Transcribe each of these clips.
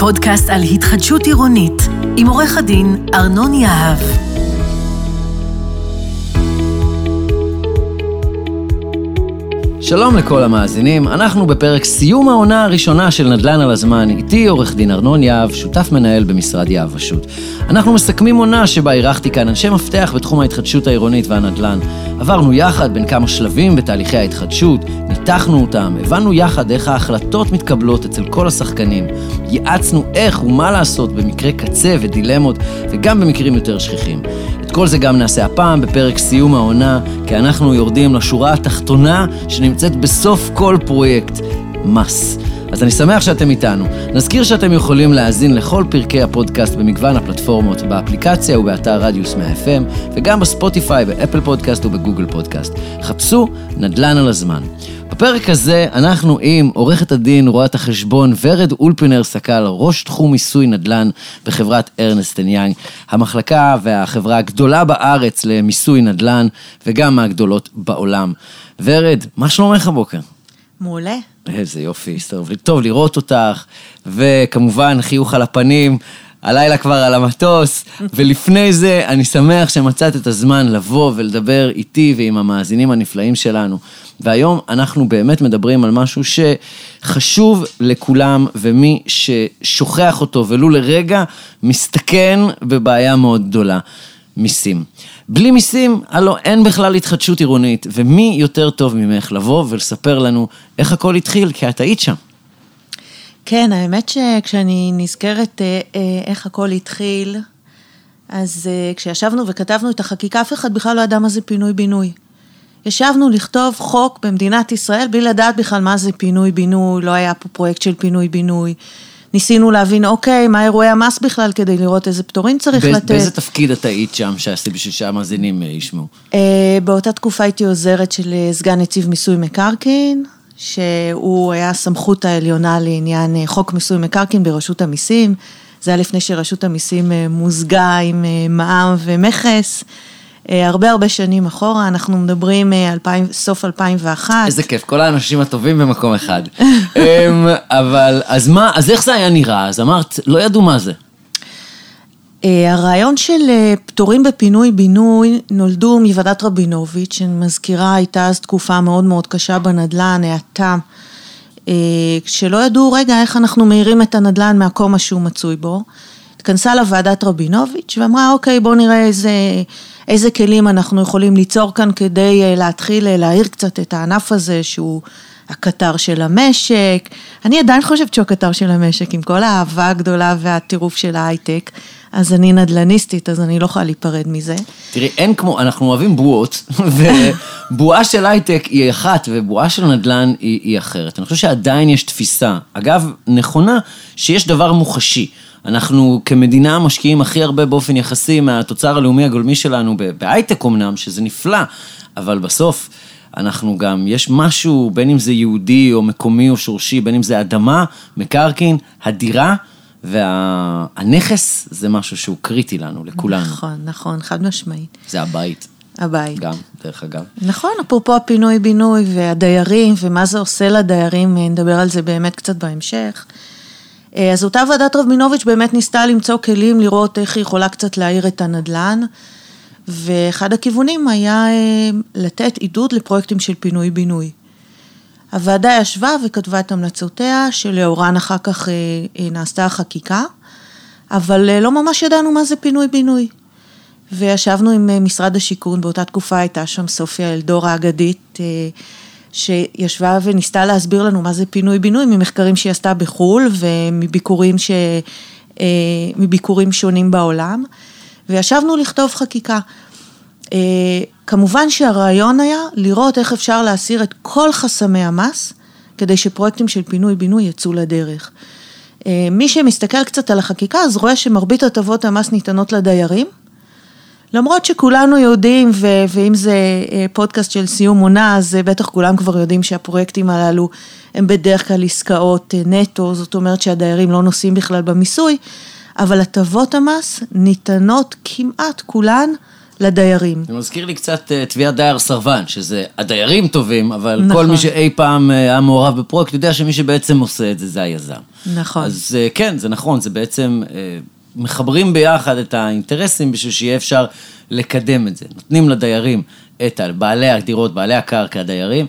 פודקאסט על התחדשות עירונית, עם עורך הדין ארנון יהב. שלום לכל המאזינים, אנחנו בפרק סיום העונה הראשונה של נדל"ן על הזמן, איתי עורך דין ארנון יהב, שותף מנהל במשרד יהב ושות'. אנחנו מסכמים עונה שבה אירחתי כאן אנשי מפתח בתחום ההתחדשות העירונית והנדל"ן. עברנו יחד בין כמה שלבים בתהליכי ההתחדשות, ניתחנו אותם, הבנו יחד איך ההחלטות מתקבלות אצל כל השחקנים, ייעצנו איך ומה לעשות במקרי קצה ודילמות, וגם במקרים יותר שכיחים. את כל זה גם נעשה הפעם בפרק סיום העונה, כי אנחנו יורדים לשורה התחתונה שנמצאת בסוף כל פרויקט, מס. אז אני שמח שאתם איתנו. נזכיר שאתם יכולים להאזין לכל פרקי הפודקאסט במגוון הפלטפורמות, באפליקציה ובאתר רדיוס מאה FM, וגם בספוטיפיי, באפל פודקאסט ובגוגל פודקאסט. חפשו נדל"ן על הזמן. בפרק הזה אנחנו עם עורכת הדין, רואת החשבון ורד אולפינר סקל, ראש תחום מיסוי נדל"ן בחברת ארנסטן יאנג, המחלקה והחברה הגדולה בארץ למיסוי נדל"ן וגם מהגדולות בעולם. ורד, מה שלומך הבוקר? מעולה. איזה יופי, טוב לראות אותך, וכמובן חיוך על הפנים. הלילה כבר על המטוס, ולפני זה אני שמח שמצאת את הזמן לבוא ולדבר איתי ועם המאזינים הנפלאים שלנו. והיום אנחנו באמת מדברים על משהו שחשוב לכולם, ומי ששוכח אותו ולו לרגע, מסתכן בבעיה מאוד גדולה, מיסים. בלי מיסים, הלו אין בכלל התחדשות עירונית, ומי יותר טוב ממך לבוא ולספר לנו איך הכל התחיל, כי את היית שם. כן, האמת שכשאני נזכרת אה, אה, איך הכל התחיל, אז אה, כשישבנו וכתבנו את החקיקה, אף אחד בכלל לא ידע מה זה פינוי-בינוי. ישבנו לכתוב חוק במדינת ישראל בלי לדעת בכלל מה זה פינוי-בינוי, לא היה פה פרויקט של פינוי-בינוי. ניסינו להבין, אוקיי, מה אירועי המס בכלל, כדי לראות איזה פטורים צריך באיזה, לתת. באיזה תפקיד את היית שם, שעשית בשביל שהמאזינים ישמעו? באותה תקופה הייתי עוזרת של סגן נציב מיסוי מקרקעין, שהוא היה הסמכות העליונה לעניין אה, חוק מיסוי מקרקעין ברשות המיסים. זה היה לפני שרשות המיסים אה, מוזגה עם אה, מע"מ ומכס. הרבה הרבה שנים אחורה, אנחנו מדברים אלפיים, סוף 2001. איזה כיף, כל האנשים הטובים במקום אחד. אמ, אבל, אז מה, אז איך זה היה נראה? אז אמרת, לא ידעו מה זה. הרעיון של פטורים בפינוי-בינוי נולדו מוועדת רבינוביץ', שאני מזכירה, הייתה אז תקופה מאוד מאוד קשה בנדל"ן, האטה, שלא ידעו, רגע, איך אנחנו מאירים את הנדל"ן מהקומה שהוא מצוי בו. התכנסה לוועדת רבינוביץ' ואמרה, אוקיי, בואו נראה איזה, איזה כלים אנחנו יכולים ליצור כאן כדי להתחיל להאיר קצת את הענף הזה, שהוא הקטר של המשק. אני עדיין חושבת שהוא הקטר של המשק, עם כל האהבה הגדולה והטירוף של ההייטק. אז אני נדל"ניסטית, אז אני לא יכולה להיפרד מזה. תראי, אין כמו, אנחנו אוהבים בועות, ובועה של הייטק היא אחת, ובועה של נדל"ן היא, היא אחרת. אני חושב שעדיין יש תפיסה, אגב, נכונה, שיש דבר מוחשי. אנחנו כמדינה משקיעים הכי הרבה באופן יחסי מהתוצר הלאומי הגולמי שלנו בהייטק אמנם, שזה נפלא, אבל בסוף... אנחנו גם, יש משהו, בין אם זה יהודי או מקומי או שורשי, בין אם זה אדמה, מקרקעין, הדירה, והנכס זה משהו שהוא קריטי לנו, לכולנו. נכון, נכון, חד משמעית. זה הבית. הבית. גם, דרך אגב. נכון, אפרופו הפינוי-בינוי והדיירים, ומה זה עושה לדיירים, נדבר על זה באמת קצת בהמשך. אז אותה ועדת רבינוביץ' באמת ניסתה למצוא כלים לראות איך היא יכולה קצת להאיר את הנדל"ן. ואחד הכיוונים היה לתת עידוד לפרויקטים של פינוי-בינוי. הוועדה ישבה וכתבה את המלצותיה, שלאורן אחר כך נעשתה החקיקה, אבל לא ממש ידענו מה זה פינוי-בינוי. וישבנו עם משרד השיכון, באותה תקופה הייתה שם סופיה אלדור האגדית, שישבה וניסתה להסביר לנו מה זה פינוי-בינוי ממחקרים שהיא עשתה בחו"ל ומביקורים ש... מביקורים שונים בעולם. וישבנו לכתוב חקיקה. כמובן שהרעיון היה לראות איך אפשר להסיר את כל חסמי המס, כדי שפרויקטים של פינוי-בינוי יצאו לדרך. אה, מי שמסתכל קצת על החקיקה, אז רואה שמרבית הטבות המס ניתנות לדיירים. למרות שכולנו יודעים, ו- ואם זה אה, פודקאסט של סיום עונה, אז אה, בטח כולם כבר יודעים שהפרויקטים הללו הם בדרך כלל עסקאות נטו, זאת אומרת שהדיירים לא נושאים בכלל במיסוי, אבל הטבות המס ניתנות כמעט כולן לדיירים. זה מזכיר לי קצת uh, תביעת דייר סרבן, שזה הדיירים טובים, אבל נכון. כל מי שאי פעם uh, היה מעורב בפרויקט יודע שמי שבעצם עושה את זה, זה היזם. נכון. אז uh, כן, זה נכון, זה בעצם, מחברים ביחד את האינטרסים בשביל שיהיה אפשר לקדם את זה. נותנים לדיירים, את בעלי הדירות, בעלי הקרקע, הדיירים,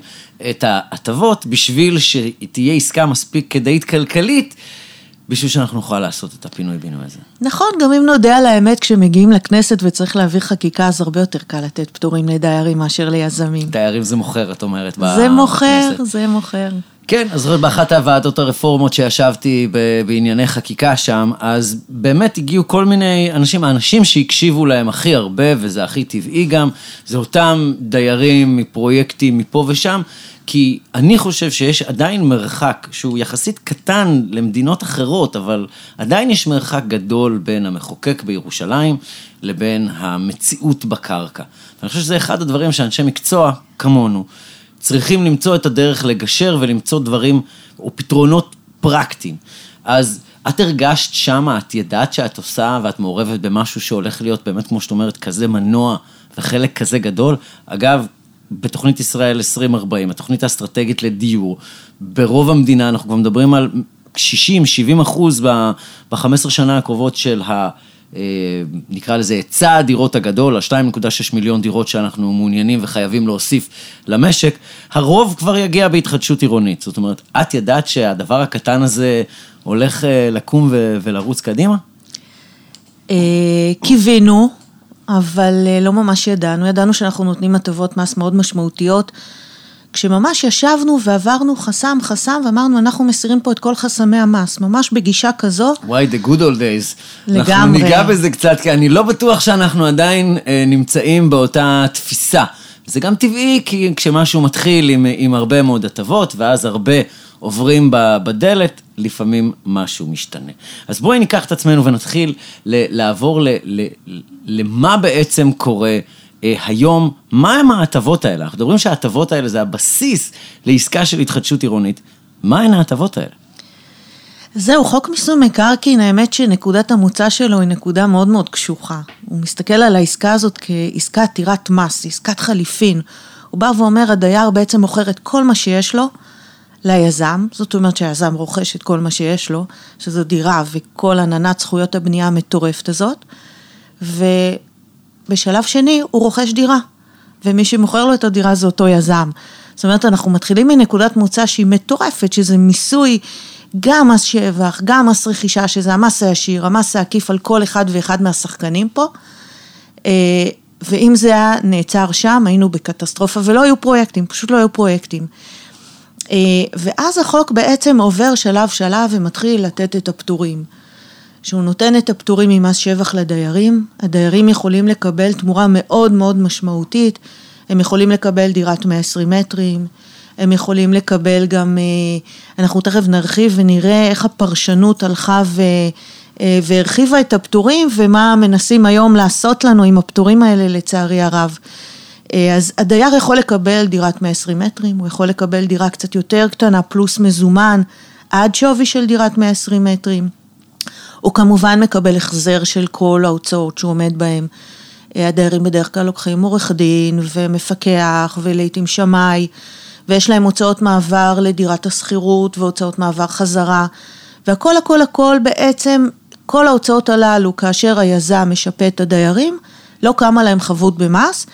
את ההטבות בשביל שתהיה עסקה מספיק כדאית כלכלית. בשביל שאנחנו נוכל לעשות את הפינוי-בינוי הזה. נכון, גם אם נודה על האמת, כשמגיעים לכנסת וצריך להעביר חקיקה, אז הרבה יותר קל לתת פטורים לדיירים מאשר ליזמים. דיירים זה מוכר, את אומרת, זה מוכר, זה מוכר. כן, אז באחת הוועדות הרפורמות שישבתי בענייני חקיקה שם, אז באמת הגיעו כל מיני אנשים, האנשים שהקשיבו להם הכי הרבה, וזה הכי טבעי גם, זה אותם דיירים מפרויקטים מפה ושם, כי אני חושב שיש עדיין מרחק שהוא יחסית קטן למדינות אחרות, אבל עדיין יש מרחק גדול בין המחוקק בירושלים לבין המציאות בקרקע. אני חושב שזה אחד הדברים שאנשי מקצוע כמונו צריכים למצוא את הדרך לגשר ולמצוא דברים או פתרונות פרקטיים. אז את הרגשת שמה, את ידעת שאת עושה ואת מעורבת במשהו שהולך להיות באמת, כמו שאת אומרת, כזה מנוע וחלק כזה גדול. אגב, בתוכנית ישראל 2040, התוכנית האסטרטגית לדיור, ברוב המדינה אנחנו כבר מדברים על 60-70 אחוז ב-15 שנה הקרובות של ה... אה, נקרא לזה היצע הדירות הגדול, ה-2.6 מיליון דירות שאנחנו מעוניינים וחייבים להוסיף למשק, הרוב כבר יגיע בהתחדשות עירונית. זאת אומרת, את ידעת שהדבר הקטן הזה הולך אה, לקום ולרוץ קדימה? אה, קיווינו, אבל לא ממש ידענו. ידענו שאנחנו נותנים הטבות מס מאוד משמעותיות. כשממש ישבנו ועברנו חסם חסם ואמרנו אנחנו מסירים פה את כל חסמי המס, ממש בגישה כזו. וואי, the good old days. לגמרי. אנחנו ניגע בזה קצת, כי אני לא בטוח שאנחנו עדיין אה, נמצאים באותה תפיסה. זה גם טבעי, כי כשמשהו מתחיל עם, עם הרבה מאוד הטבות, ואז הרבה עוברים בדלת, לפעמים משהו משתנה. אז בואי ניקח את עצמנו ונתחיל ל- לעבור ל- ל- למה בעצם קורה. אה, היום, מהם ההטבות האלה? אנחנו מדברים שההטבות האלה זה הבסיס לעסקה של התחדשות עירונית. מהן ההטבות האלה? זהו, חוק מיסוי מקרקעין, האמת שנקודת המוצא שלו היא נקודה מאוד מאוד קשוחה. הוא מסתכל על העסקה הזאת כעסקה עתירת מס, עסקת חליפין. הוא בא ואומר, הדייר בעצם מוכר את כל מה שיש לו ליזם, זאת אומרת שהיזם רוכש את כל מה שיש לו, שזו דירה וכל עננת זכויות הבנייה המטורפת הזאת, ו... בשלב שני הוא רוכש דירה, ומי שמוכר לו את הדירה זה אותו יזם. זאת אומרת, אנחנו מתחילים מנקודת מוצא שהיא מטורפת, שזה מיסוי, גם מס שבח, גם מס רכישה, שזה המס הישיר, המס העקיף על כל אחד ואחד מהשחקנים פה. אה, ואם זה היה נעצר שם, היינו בקטסטרופה, ולא היו פרויקטים, פשוט לא היו פרויקטים. אה, ואז החוק בעצם עובר שלב שלב ומתחיל לתת את הפטורים. שהוא נותן את הפטורים ממס שבח לדיירים, הדיירים יכולים לקבל תמורה מאוד מאוד משמעותית, הם יכולים לקבל דירת 120 מטרים, הם יכולים לקבל גם, אה, אנחנו תכף נרחיב ונראה איך הפרשנות הלכה ו... אה, והרחיבה את הפטורים ומה מנסים היום לעשות לנו עם הפטורים האלה לצערי הרב. אה, אז הדייר יכול לקבל דירת 120 מטרים, הוא יכול לקבל דירה קצת יותר קטנה פלוס מזומן עד שווי של דירת 120 מטרים. הוא כמובן מקבל החזר של כל ההוצאות שהוא עומד בהן. אה, הדיירים בדרך כלל לוקחים עורך דין ומפקח ולעיתים שמאי, ויש להם הוצאות מעבר לדירת השכירות והוצאות מעבר חזרה, והכל הכל הכל בעצם, כל ההוצאות הללו כאשר היזם משפה את הדיירים, לא קמה להם חבות במס,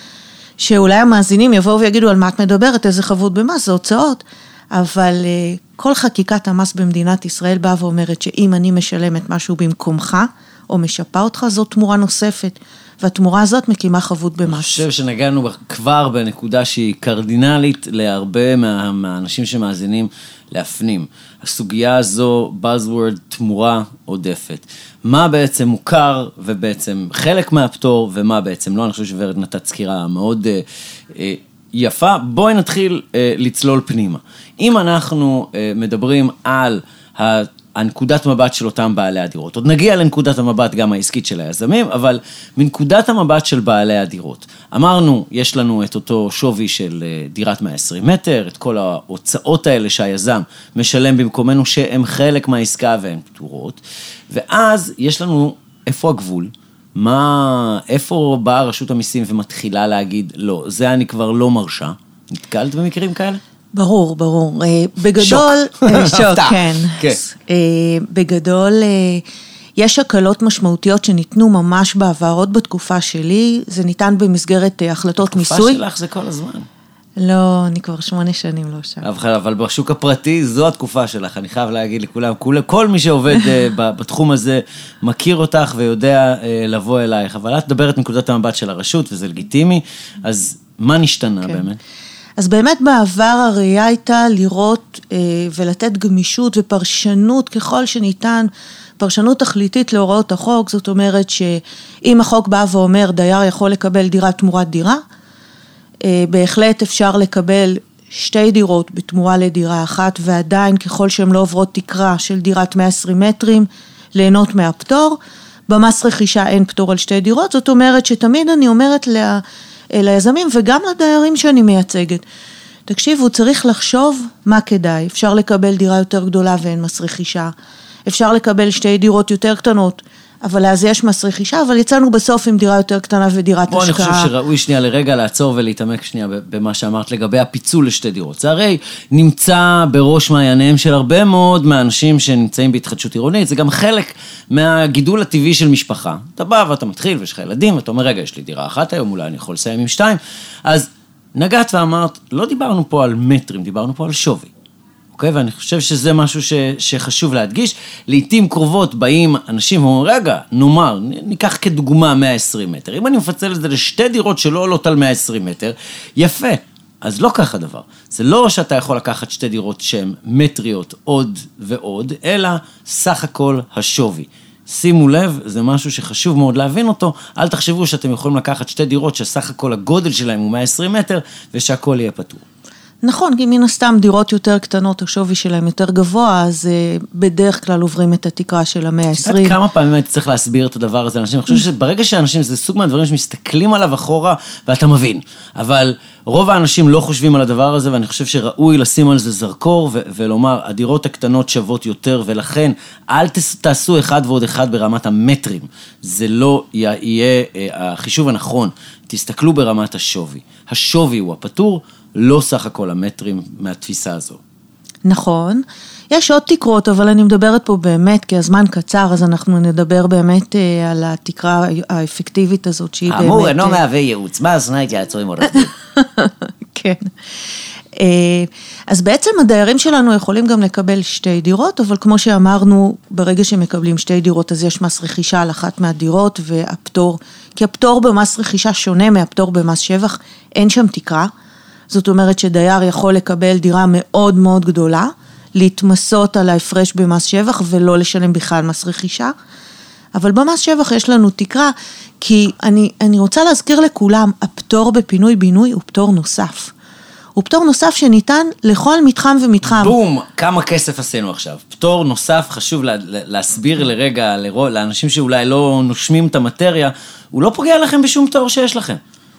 שאולי המאזינים יבואו ויגידו על מה את מדברת, איזה חבות במס, זה הוצאות, אבל אה, כל חקיקת המס במדינת ישראל באה ואומרת שאם אני משלמת משהו במקומך, או משפה אותך, זו תמורה נוספת. והתמורה הזאת מקימה חבות במס. אני חושב שנגענו כבר בנקודה שהיא קרדינלית להרבה מה, מהאנשים שמאזינים להפנים. הסוגיה הזו, Buzzword, תמורה עודפת. מה בעצם מוכר ובעצם חלק מהפטור ומה בעצם לא, אני חושב שוורד נתת סקירה מאוד אה, אה, יפה. בואי נתחיל אה, לצלול פנימה. אם אנחנו אה, מדברים על הנקודת מבט של אותם בעלי הדירות. עוד נגיע לנקודת המבט גם העסקית של היזמים, אבל מנקודת המבט של בעלי הדירות. אמרנו, יש לנו את אותו שווי של אה, דירת 120 מטר, את כל ההוצאות האלה שהיזם משלם במקומנו, שהן חלק מהעסקה והן פתורות, ואז יש לנו, איפה הגבול? מה, איפה באה רשות המיסים ומתחילה להגיד, לא, זה אני כבר לא מרשה? נתקלת במקרים כאלה? ברור, ברור. אה, בגדול... שוק. אה, שוק. כן. כן. אה, בגדול, יש הקלות משמעותיות שניתנו ממש בעבר, עוד בתקופה שלי, זה ניתן במסגרת החלטות מיסוי. שלך זה כל הזמן. לא, אני כבר שמונה שנים לא שם. אבל, אבל בשוק הפרטי זו התקופה שלך, אני חייב להגיד לכולם, כול, כל מי שעובד אה, בתחום הזה מכיר אותך ויודע אה, לבוא אלייך, אבל את מדברת מנקודת המבט של הרשות וזה לגיטימי, אז מה נשתנה כן. באמת? אז באמת בעבר הראייה הייתה לראות אה, ולתת גמישות ופרשנות ככל שניתן, פרשנות תכליתית להוראות החוק, זאת אומרת שאם החוק בא ואומר דייר יכול לקבל דירה תמורת דירה, בהחלט אפשר לקבל שתי דירות בתמורה לדירה אחת ועדיין ככל שהן לא עוברות תקרה של דירת 120 מטרים ליהנות מהפטור. במס רכישה אין פטור על שתי דירות, זאת אומרת שתמיד אני אומרת לה, אה, ליזמים וגם לדיירים שאני מייצגת, תקשיבו, צריך לחשוב מה כדאי, אפשר לקבל דירה יותר גדולה ואין מס רכישה, אפשר לקבל שתי דירות יותר קטנות, אבל אז יש מס רכישה, אבל יצאנו בסוף עם דירה יותר קטנה ודירת אני השקעה. חושב שראוי שנייה לרגע לעצור ולהתעמק שנייה במה שאמרת לגבי הפיצול לשתי דירות. זה הרי נמצא בראש מעייניהם של הרבה מאוד מהאנשים שנמצאים בהתחדשות עירונית, זה גם חלק מהגידול הטבעי של משפחה. אתה בא ואתה מתחיל ויש לך ילדים, ואתה אומר, רגע, יש לי דירה אחת היום, אולי אני יכול לסיים עם שתיים. אז נגעת ואמרת, לא דיברנו פה על מטרים, דיברנו פה על שווי. אוקיי? ואני חושב שזה משהו ש, שחשוב להדגיש. לעיתים קרובות באים אנשים ואומרים, רגע, נאמר, ניקח כדוגמה 120 מטר. אם אני מפצל את זה לשתי דירות שלא עולות על 120 מטר, יפה. אז לא ככה דבר. זה לא שאתה יכול לקחת שתי דירות שהן מטריות עוד ועוד, אלא סך הכל השווי. שימו לב, זה משהו שחשוב מאוד להבין אותו, אל תחשבו שאתם יכולים לקחת שתי דירות שסך הכל הגודל שלהם הוא 120 מטר, ושהכול יהיה פתור. נכון, כי מן הסתם דירות יותר קטנות, השווי שלהן יותר גבוה, אז אה, בדרך כלל עוברים את התקרה של המאה את יודעת ה-20. כמה פעמים הייתי צריך להסביר את הדבר הזה לאנשים? אני חושב שברגע שאנשים, זה סוג מהדברים שמסתכלים עליו אחורה ואתה מבין. אבל רוב האנשים לא חושבים על הדבר הזה, ואני חושב שראוי לשים על זה זרקור ו- ולומר, הדירות הקטנות שוות יותר, ולכן אל תעשו אחד ועוד אחד ברמת המטרים. זה לא יהיה אה, החישוב הנכון. תסתכלו ברמת השווי. השווי הוא הפטור, לא סך הכל המטרים מהתפיסה הזו. נכון. יש עוד תקרות, אבל אני מדברת פה באמת, כי הזמן קצר, אז אנחנו נדבר באמת אה, על התקרה האפקטיבית הזאת, שהיא באמת... כאמור, אינו אה, מהווה ייעוץ מס, נא התייעצו עם עורך דין. כן. אה, אז בעצם הדיירים שלנו יכולים גם לקבל שתי דירות, אבל כמו שאמרנו, ברגע שמקבלים שתי דירות אז יש מס רכישה על אחת מהדירות והפטור, כי הפטור במס רכישה שונה מהפטור במס שבח, אין שם תקרה. זאת אומרת שדייר יכול לקבל דירה מאוד מאוד גדולה, להתמסות על ההפרש במס שבח ולא לשלם בכלל מס רכישה. אבל במס שבח יש לנו תקרה, כי אני, אני רוצה להזכיר לכולם, הפטור בפינוי-בינוי הוא פטור נוסף. הוא פטור נוסף שניתן לכל מתחם ומתחם. בום, כמה כסף עשינו עכשיו. פטור נוסף, חשוב לה, לה- להסביר לרגע לרוא, לאנשים שאולי לא נושמים את המטריה, הוא לא פוגע לכם בשום פטור שיש לכם.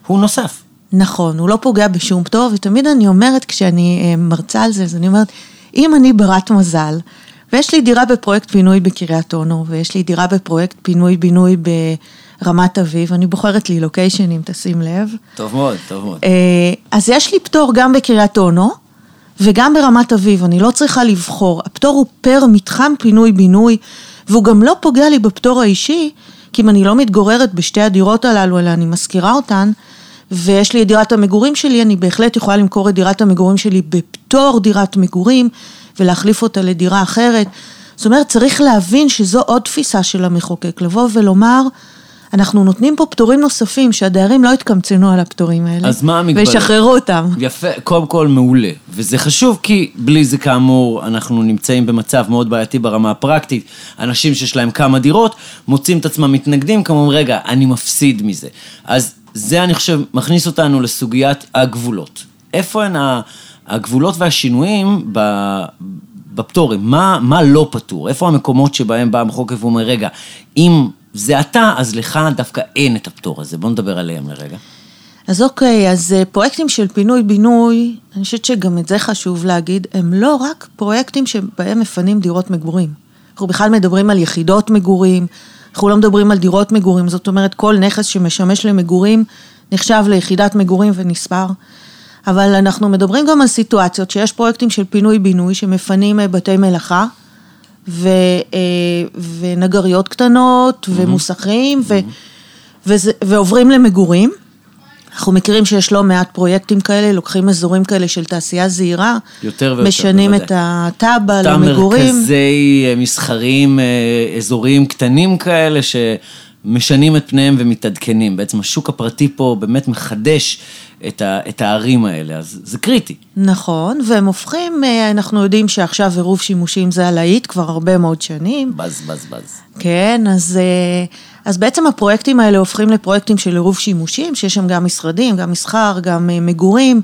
הוא נוסף. נכון, הוא לא פוגע בשום פטור, ותמיד אני אומרת, כשאני אה, מרצה על זה, אז אני אומרת, אם אני ברת מזל, ויש לי דירה בפרויקט פינוי בקריית אונו, ויש לי דירה בפרויקט פינוי-בינוי ברמת אביב, אני בוחרת לי לוקיישנים, תשים לב. טוב מאוד, טוב מאוד. אה, אז יש לי פטור גם בקריית אונו וגם ברמת אביב, אני לא צריכה לבחור. הפטור הוא פר מתחם פינוי-בינוי, והוא גם לא פוגע לי בפטור האישי, כי אם אני לא מתגוררת בשתי הדירות הללו, אלא אני משכירה אותן, ויש לי את דירת המגורים שלי, אני בהחלט יכולה למכור את דירת המגורים שלי בפטור דירת מגורים, ולהחליף אותה לדירה אחרת. זאת אומרת, צריך להבין שזו עוד תפיסה של המחוקק, לבוא ולומר, אנחנו נותנים פה פטורים נוספים, שהדיירים לא יתקמצנו על הפטורים האלה. אז מה המגבלה? וישחררו אותם. יפה, קודם כל מעולה. וזה חשוב כי בלי זה כאמור, אנחנו נמצאים במצב מאוד בעייתי ברמה הפרקטית. אנשים שיש להם כמה דירות, מוצאים את עצמם מתנגדים, כמו אומרים, רגע, אני מפסיד מזה. אז זה, אני חושב, מכניס אותנו לסוגיית הגבולות. איפה הן הגבולות והשינויים ב... בפטורים, מה, מה לא פטור? איפה המקומות שבהם בא המחוקק ואומר, רגע, אם זה אתה, אז לך דווקא אין את הפטור הזה. בוא נדבר עליהם לרגע. אז אוקיי, אז אה, פרויקטים של פינוי-בינוי, אני חושבת שגם את זה חשוב להגיד, הם לא רק פרויקטים שבהם מפנים דירות מגורים. אנחנו בכלל מדברים על יחידות מגורים, אנחנו לא מדברים על דירות מגורים, זאת אומרת כל נכס שמשמש למגורים נחשב ליחידת מגורים ונספר. אבל אנחנו מדברים גם על סיטואציות שיש פרויקטים של פינוי-בינוי שמפנים אה, בתי מלאכה ו, אה, ונגריות קטנות mm-hmm. ומוסכים mm-hmm. ו, וזה, ועוברים למגורים. אנחנו מכירים שיש לא מעט פרויקטים כאלה, לוקחים אזורים כאלה של תעשייה זהירה, יותר ויותר, משנים בוודאי. את התב"ע אותם למגורים. מרכזי אה, מסחריים, אה, אזוריים קטנים כאלה, שמשנים את פניהם ומתעדכנים. בעצם השוק הפרטי פה באמת מחדש את, ה, את הערים האלה, אז זה קריטי. נכון, והם הופכים, אה, אנחנו יודעים שעכשיו עירוב שימושים זה הלהיט כבר הרבה מאוד שנים. בז, בז, בז. כן, אז, אה, אז בעצם הפרויקטים האלה הופכים לפרויקטים של עירוב שימושים, שיש שם גם משרדים, גם מסחר, גם אה, מגורים,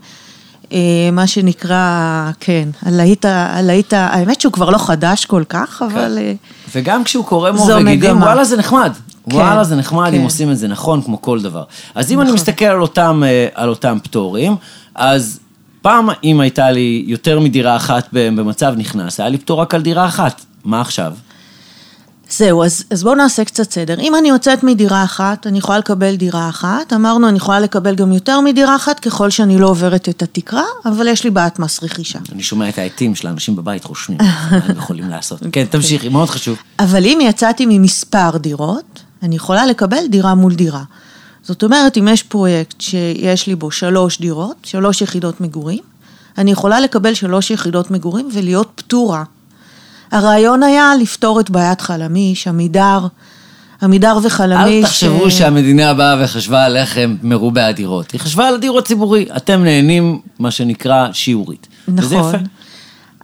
מה שנקרא, כן, הלהיט, הלהיט, האמת שהוא כבר לא חדש כל כך, אבל... אה, וגם כשהוא קורא מור וגידים, מגמה. וואלה זה נחמד. כן, וואלה זה נחמד אם כן. עושים את זה נכון, כמו כל דבר. אז אם אני נכון. מסתכל על אותם, אה, על אותם פטורים, אז פעם אם הייתה לי יותר מדירה אחת במצב נכנס, היה לי פטור רק על דירה אחת. מה עכשיו? זהו, אז, אז בואו נעשה קצת סדר. אם אני יוצאת מדירה אחת, אני יכולה לקבל דירה אחת. אמרנו, אני יכולה לקבל גם יותר מדירה אחת, ככל שאני לא עוברת את התקרה, אבל יש לי בעיית מס רכישה. אני שומע את העטים של האנשים בבית רושמים, מה הם יכולים לעשות. כן, תמשיכי, מאוד חשוב. אבל אם יצאתי ממספר דירות, אני יכולה לקבל דירה מול דירה. זאת אומרת, אם יש פרויקט שיש לי בו שלוש דירות, שלוש יחידות מגורים, אני יכולה לקבל שלוש יחידות מגורים ולהיות פטורה. הרעיון היה לפתור את בעיית חלמיש, עמידר, עמידר וחלמיש. אל תחשבו ש- שהמדינה באה וחשבה עליכם מרובה הדירות. היא חשבה על הדיור הציבורי. אתם נהנים, מה שנקרא, שיעורית. וזה נכון. יפה.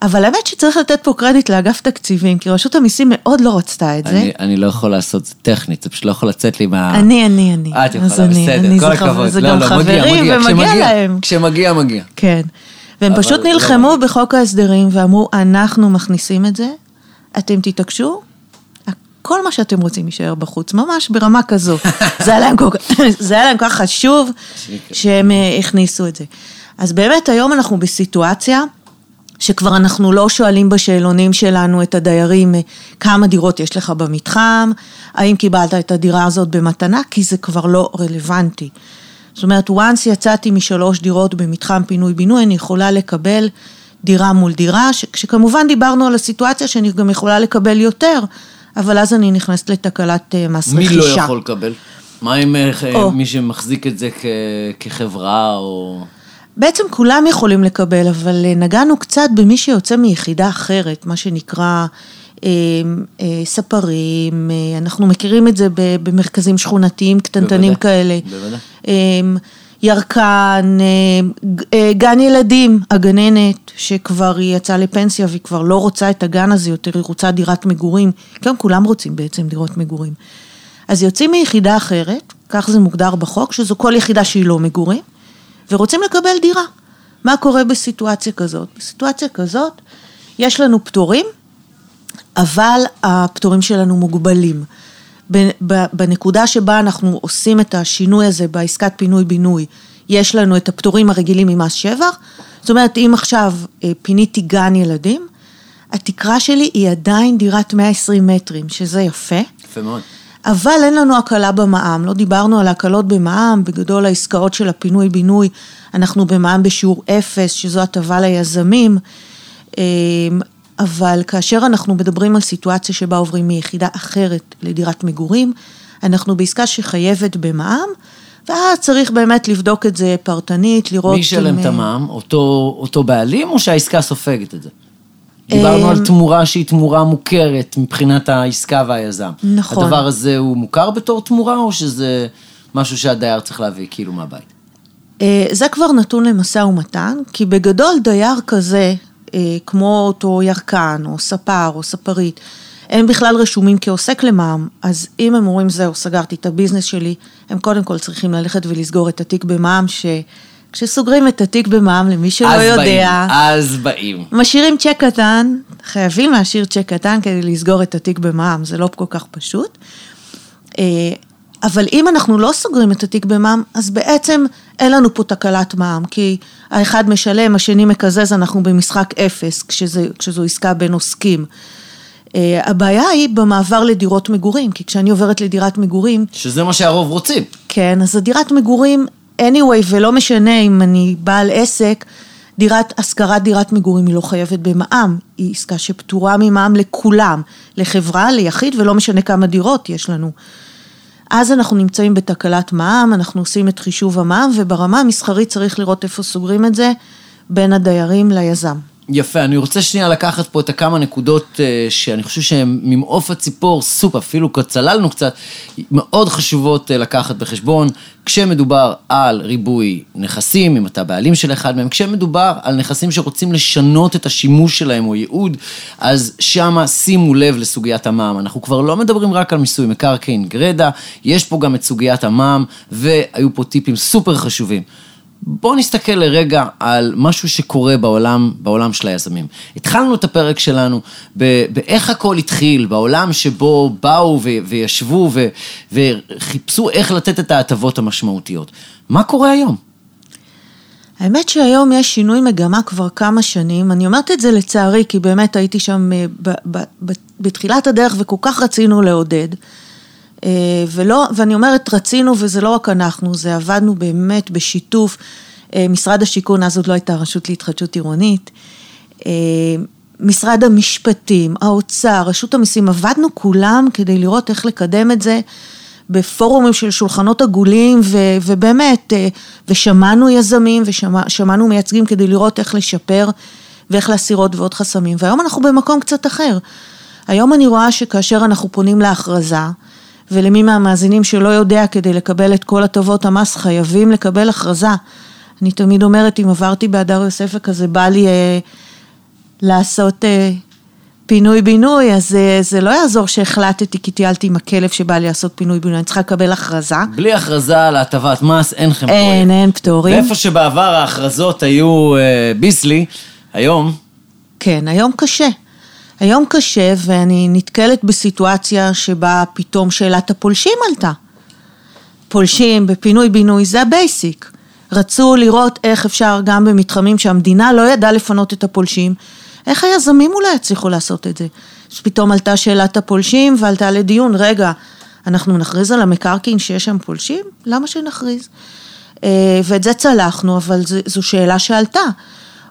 אבל האמת שצריך לתת פה קרדיט לאגף תקציבים, כי רשות המיסים מאוד לא רצתה את זה. אני, אני לא יכול לעשות זה טכנית, זה פשוט לא יכול לצאת לי מה... אני, אני, אני. את יכולה, בסדר, אני, כל הכבוד. זה לא, גם לא, חברים, מגיע. ומגיע כשמגיע- להם. כשמגיע, מגיע. כן. והם אבל פשוט לא נלחמו מגיע. בחוק ההסדרים ואמרו, אנחנו מכניסים את זה, אתם תתעקשו, כל מה שאתם רוצים יישאר בחוץ, ממש ברמה כזו. זה היה להם כל כך- זה היה להם כל כך חשוב שהם אה, הכניסו את זה. אז באמת היום אנחנו בסיטואציה שכבר אנחנו לא שואלים בשאלונים שלנו את הדיירים אה, כמה דירות יש לך במתחם, האם קיבלת את הדירה הזאת במתנה, כי זה כבר לא רלוונטי. זאת אומרת, once יצאתי משלוש דירות במתחם פינוי-בינוי, אני יכולה לקבל דירה מול דירה, ש- כשכמובן דיברנו על הסיטואציה שאני גם יכולה לקבל יותר, אבל אז אני נכנסת לתקלת אה, מס מי רכישה. לא יכול לקבל? מה עם אה, או. מי שמחזיק את זה כ- כחברה או... בעצם כולם יכולים לקבל, אבל אה, נגענו קצת במי שיוצא מיחידה אחרת, מה שנקרא אה, אה, ספרים, אה, אנחנו מכירים את זה במרכזים שכונתיים קטנטנים בוודאי, כאלה. בוודאי. אה, ירקן, אה, אה, גן ילדים, הגננת, שכבר היא יצאה לפנסיה והיא כבר לא רוצה את הגן הזה יותר, היא רוצה דירת מגורים. גם כולם רוצים בעצם דירות מגורים. אז יוצאים מיחידה אחרת, כך זה מוגדר בחוק, שזו כל יחידה שהיא לא מגורים, ורוצים לקבל דירה. מה קורה בסיטואציה כזאת? בסיטואציה כזאת יש לנו פטורים, אבל הפטורים שלנו מוגבלים. בנקודה שבה אנחנו עושים את השינוי הזה בעסקת פינוי-בינוי, יש לנו את הפטורים הרגילים ממס שבח. זאת אומרת, אם עכשיו אה, פיניתי גן ילדים, התקרה שלי היא עדיין דירת 120 מטרים, שזה יפה. יפה מאוד. אבל אין לנו הקלה במע"מ, לא דיברנו על הקלות במע"מ, בגדול העסקאות של הפינוי-בינוי, אנחנו במע"מ בשיעור אפס, שזו הטבה ליזמים, אמ, אבל כאשר אנחנו מדברים על סיטואציה שבה עוברים מיחידה אחרת לדירת מגורים, אנחנו בעסקה שחייבת במע"מ, ואז צריך באמת לבדוק את זה פרטנית, לראות... מי ישלם אם, את אה, המע"מ? אותו אותו בעלים או שהעסקה סופגת את זה? דיברנו אמ, על תמורה שהיא תמורה מוכרת מבחינת העסקה והיזם. נכון. הדבר הזה הוא מוכר בתור תמורה, או שזה משהו שהדייר צריך להביא כאילו מהבית? אה, זה כבר נתון למשא ומתן, כי בגדול דייר כזה, אה, כמו אותו ירקן, או ספר, או ספרית, הם בכלל רשומים כעוסק למע"מ, אז אם הם אומרים זהו, סגרתי את הביזנס שלי, הם קודם כל צריכים ללכת ולסגור את התיק במע"מ, שכשסוגרים את התיק במע"מ, למי שלא אז יודע, באים, אז באים. משאירים צ'ק קטן, חייבים להשאיר צ'ק קטן כדי לסגור את התיק במע"מ, זה לא כל כך פשוט. אה, אבל אם אנחנו לא סוגרים את התיק במע"מ, אז בעצם אין לנו פה תקלת מע"מ, כי האחד משלם, השני מקזז, אנחנו במשחק אפס, כשזה, כשזו עסקה בין עוסקים. Uh, הבעיה היא במעבר לדירות מגורים, כי כשאני עוברת לדירת מגורים... שזה מה שהרוב רוצים. כן, אז הדירת מגורים, anyway, ולא משנה אם אני בעל עסק, דירת, השכרת דירת מגורים היא לא חייבת במע"מ, היא עסקה שפטורה ממע"מ לכולם, לחברה, ליחיד, ולא משנה כמה דירות יש לנו. אז אנחנו נמצאים בתקלת מע"מ, אנחנו עושים את חישוב המע"מ, וברמה המסחרית צריך לראות איפה סוגרים את זה בין הדיירים ליזם. יפה, אני רוצה שנייה לקחת פה את הכמה נקודות אה, שאני חושב שהן ממעוף הציפור, סופ, אפילו צללנו קצת, מאוד חשובות אה, לקחת בחשבון, כשמדובר על ריבוי נכסים, אם אתה בעלים של אחד מהם, כשמדובר על נכסים שרוצים לשנות את השימוש שלהם או ייעוד, אז שמה שימו לב לסוגיית המע"מ. אנחנו כבר לא מדברים רק על מיסוי מקרקעין גרדה, יש פה גם את סוגיית המע"מ, והיו פה טיפים סופר חשובים. בואו נסתכל לרגע על משהו שקורה בעולם, בעולם של היזמים. התחלנו את הפרק שלנו באיך הכל התחיל, בעולם שבו באו ו- וישבו ו- וחיפשו איך לתת את ההטבות המשמעותיות. מה קורה היום? האמת שהיום יש שינוי מגמה כבר כמה שנים, אני אומרת את זה לצערי, כי באמת הייתי שם אה, ב- ב- ב- בתחילת הדרך וכל כך רצינו לעודד. אה, ולא, ואני אומרת, רצינו, וזה לא רק אנחנו, זה עבדנו באמת בשיתוף. אה, משרד השיכון, אז עוד לא הייתה רשות להתחדשות עירונית. אה, משרד המשפטים, האוצר, רשות המיסים, עבדנו כולם כדי לראות איך לקדם את זה בפורומים של שולחנות עגולים, ו, ובאמת, ושמענו יזמים ושמענו מייצגים כדי לראות איך לשפר ואיך להסיר עוד ועוד חסמים. והיום אנחנו במקום קצת אחר. היום אני רואה שכאשר אנחנו פונים להכרזה, ולמי מהמאזינים שלא יודע, כדי לקבל את כל הטבות המס חייבים לקבל הכרזה. אני תמיד אומרת, אם עברתי בהדר יוסף וכזה בא לי אה, לעשות אה, פינוי-בינוי, אז אה, זה לא יעזור שהחלטתי כי טיילתי עם הכלב שבא לי לעשות פינוי-בינוי, אני צריכה לקבל הכרזה. בלי הכרזה על הטבת מס אין לכם פרויקט. אין, אין פטורים. ואיפה שבעבר ההכרזות היו אה, ביסלי, היום... כן, היום קשה. היום קשה ואני נתקלת בסיטואציה שבה פתאום שאלת הפולשים עלתה. פולשים בפינוי-בינוי זה ה basic. רצו לראות איך אפשר גם במתחמים שהמדינה לא ידעה לפנות את הפולשים, איך היזמים אולי יצליחו לעשות את זה. אז פתאום עלתה שאלת הפולשים ועלתה לדיון, רגע, אנחנו נכריז על המקרקעין שיש שם פולשים? למה שנכריז? אה, ואת זה צלחנו, אבל זו שאלה שעלתה.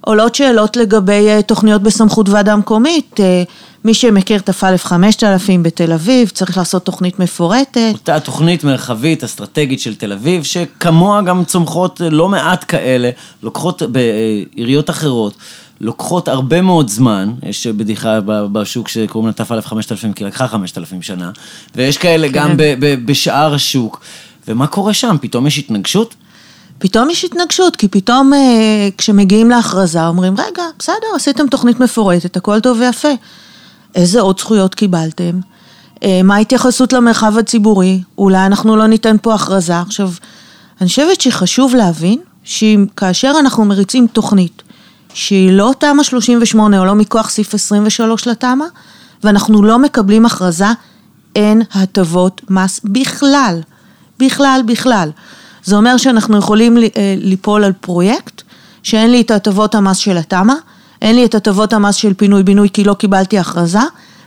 עולות שאלות לגבי אה, תוכניות בסמכות ועדה מקומית. אה, מי שמכיר את ה 5000 בתל אביב, צריך לעשות תוכנית מפורטת. אותה תוכנית מרחבית אסטרטגית של תל אביב, שכמוה גם צומחות אה, לא מעט כאלה, לוקחות בעיריות אחרות. לוקחות הרבה מאוד זמן, יש בדיחה בשוק שקוראים לה ת"א 5000 כי לקחה 5000 שנה, ויש כאלה כן. גם בשאר השוק. ומה קורה שם? פתאום יש התנגשות? פתאום יש התנגשות, כי פתאום אה, כשמגיעים להכרזה אומרים, רגע, בסדר, עשיתם תוכנית מפורטת, הכל טוב ויפה. איזה עוד זכויות קיבלתם? אה, מה ההתייחסות למרחב הציבורי? אולי אנחנו לא ניתן פה הכרזה. עכשיו, אני חושבת שחשוב להבין שכאשר אנחנו מריצים תוכנית שהיא לא תמ"א 38 או לא מכוח סעיף 23 לתמ"א, ואנחנו לא מקבלים הכרזה, אין הטבות מס בכלל. בכלל, בכלל. זה אומר שאנחנו יכולים אה, ליפול על פרויקט שאין לי את הטבות המס של התמ"א, אין לי את הטבות המס של פינוי-בינוי כי לא קיבלתי הכרזה,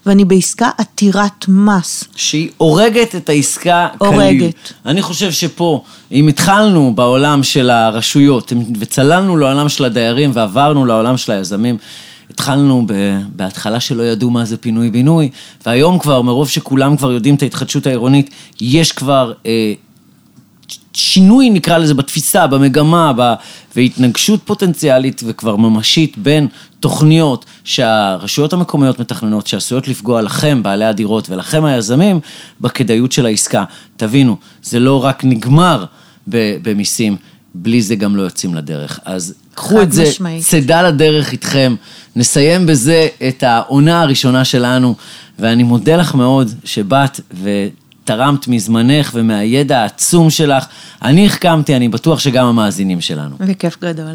ואני בעסקה עתירת מס. שהיא הורגת את העסקה כליל. הורגת. אני חושב שפה, אם התחלנו בעולם של הרשויות וצללנו לעולם של הדיירים ועברנו לעולם של היזמים, התחלנו בהתחלה שלא ידעו מה זה פינוי-בינוי, והיום כבר, מרוב שכולם כבר יודעים את ההתחדשות העירונית, יש כבר... אה, שינוי נקרא לזה בתפיסה, במגמה, ב... והתנגשות פוטנציאלית וכבר ממשית בין תוכניות שהרשויות המקומיות מתכננות, שעשויות לפגוע לכם, בעלי הדירות, ולכם היזמים, בכדאיות של העסקה. תבינו, זה לא רק נגמר במיסים, בלי זה גם לא יוצאים לדרך. אז קחו את זה, משמעית. צידה לדרך איתכם, נסיים בזה את העונה הראשונה שלנו, ואני מודה לך מאוד שבאת ו... תרמת מזמנך ומהידע העצום שלך. אני החכמתי, אני בטוח שגם המאזינים שלנו. בכיף גדול.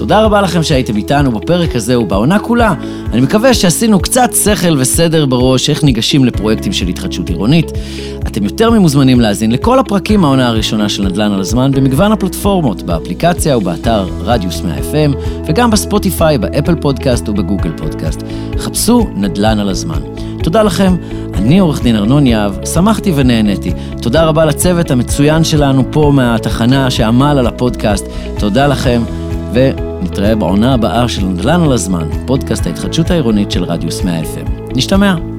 תודה רבה לכם שהייתם איתנו בפרק הזה ובעונה כולה. אני מקווה שעשינו קצת שכל וסדר בראש איך ניגשים לפרויקטים של התחדשות עירונית. אתם יותר ממוזמנים להאזין לכל הפרקים מהעונה הראשונה של נדל"ן על הזמן במגוון הפלטפורמות, באפליקציה ובאתר רדיוס 100 FM, וגם בספוטיפיי, באפל פודקאסט ובגוגל פודקאסט. חפשו נדל"ן על הזמן. תודה לכם, אני עורך דין ארנון יהב, שמחתי ונהניתי. תודה רבה לצוות המצוין שלנו פה מהתחנה שעמל על הפודקאסט. תודה לכם, ונתראה בעונה הבאה של נדל"ן על הזמן, פודקאסט ההתחדשות העירונית של רדיוס 100 FM. נשתמע.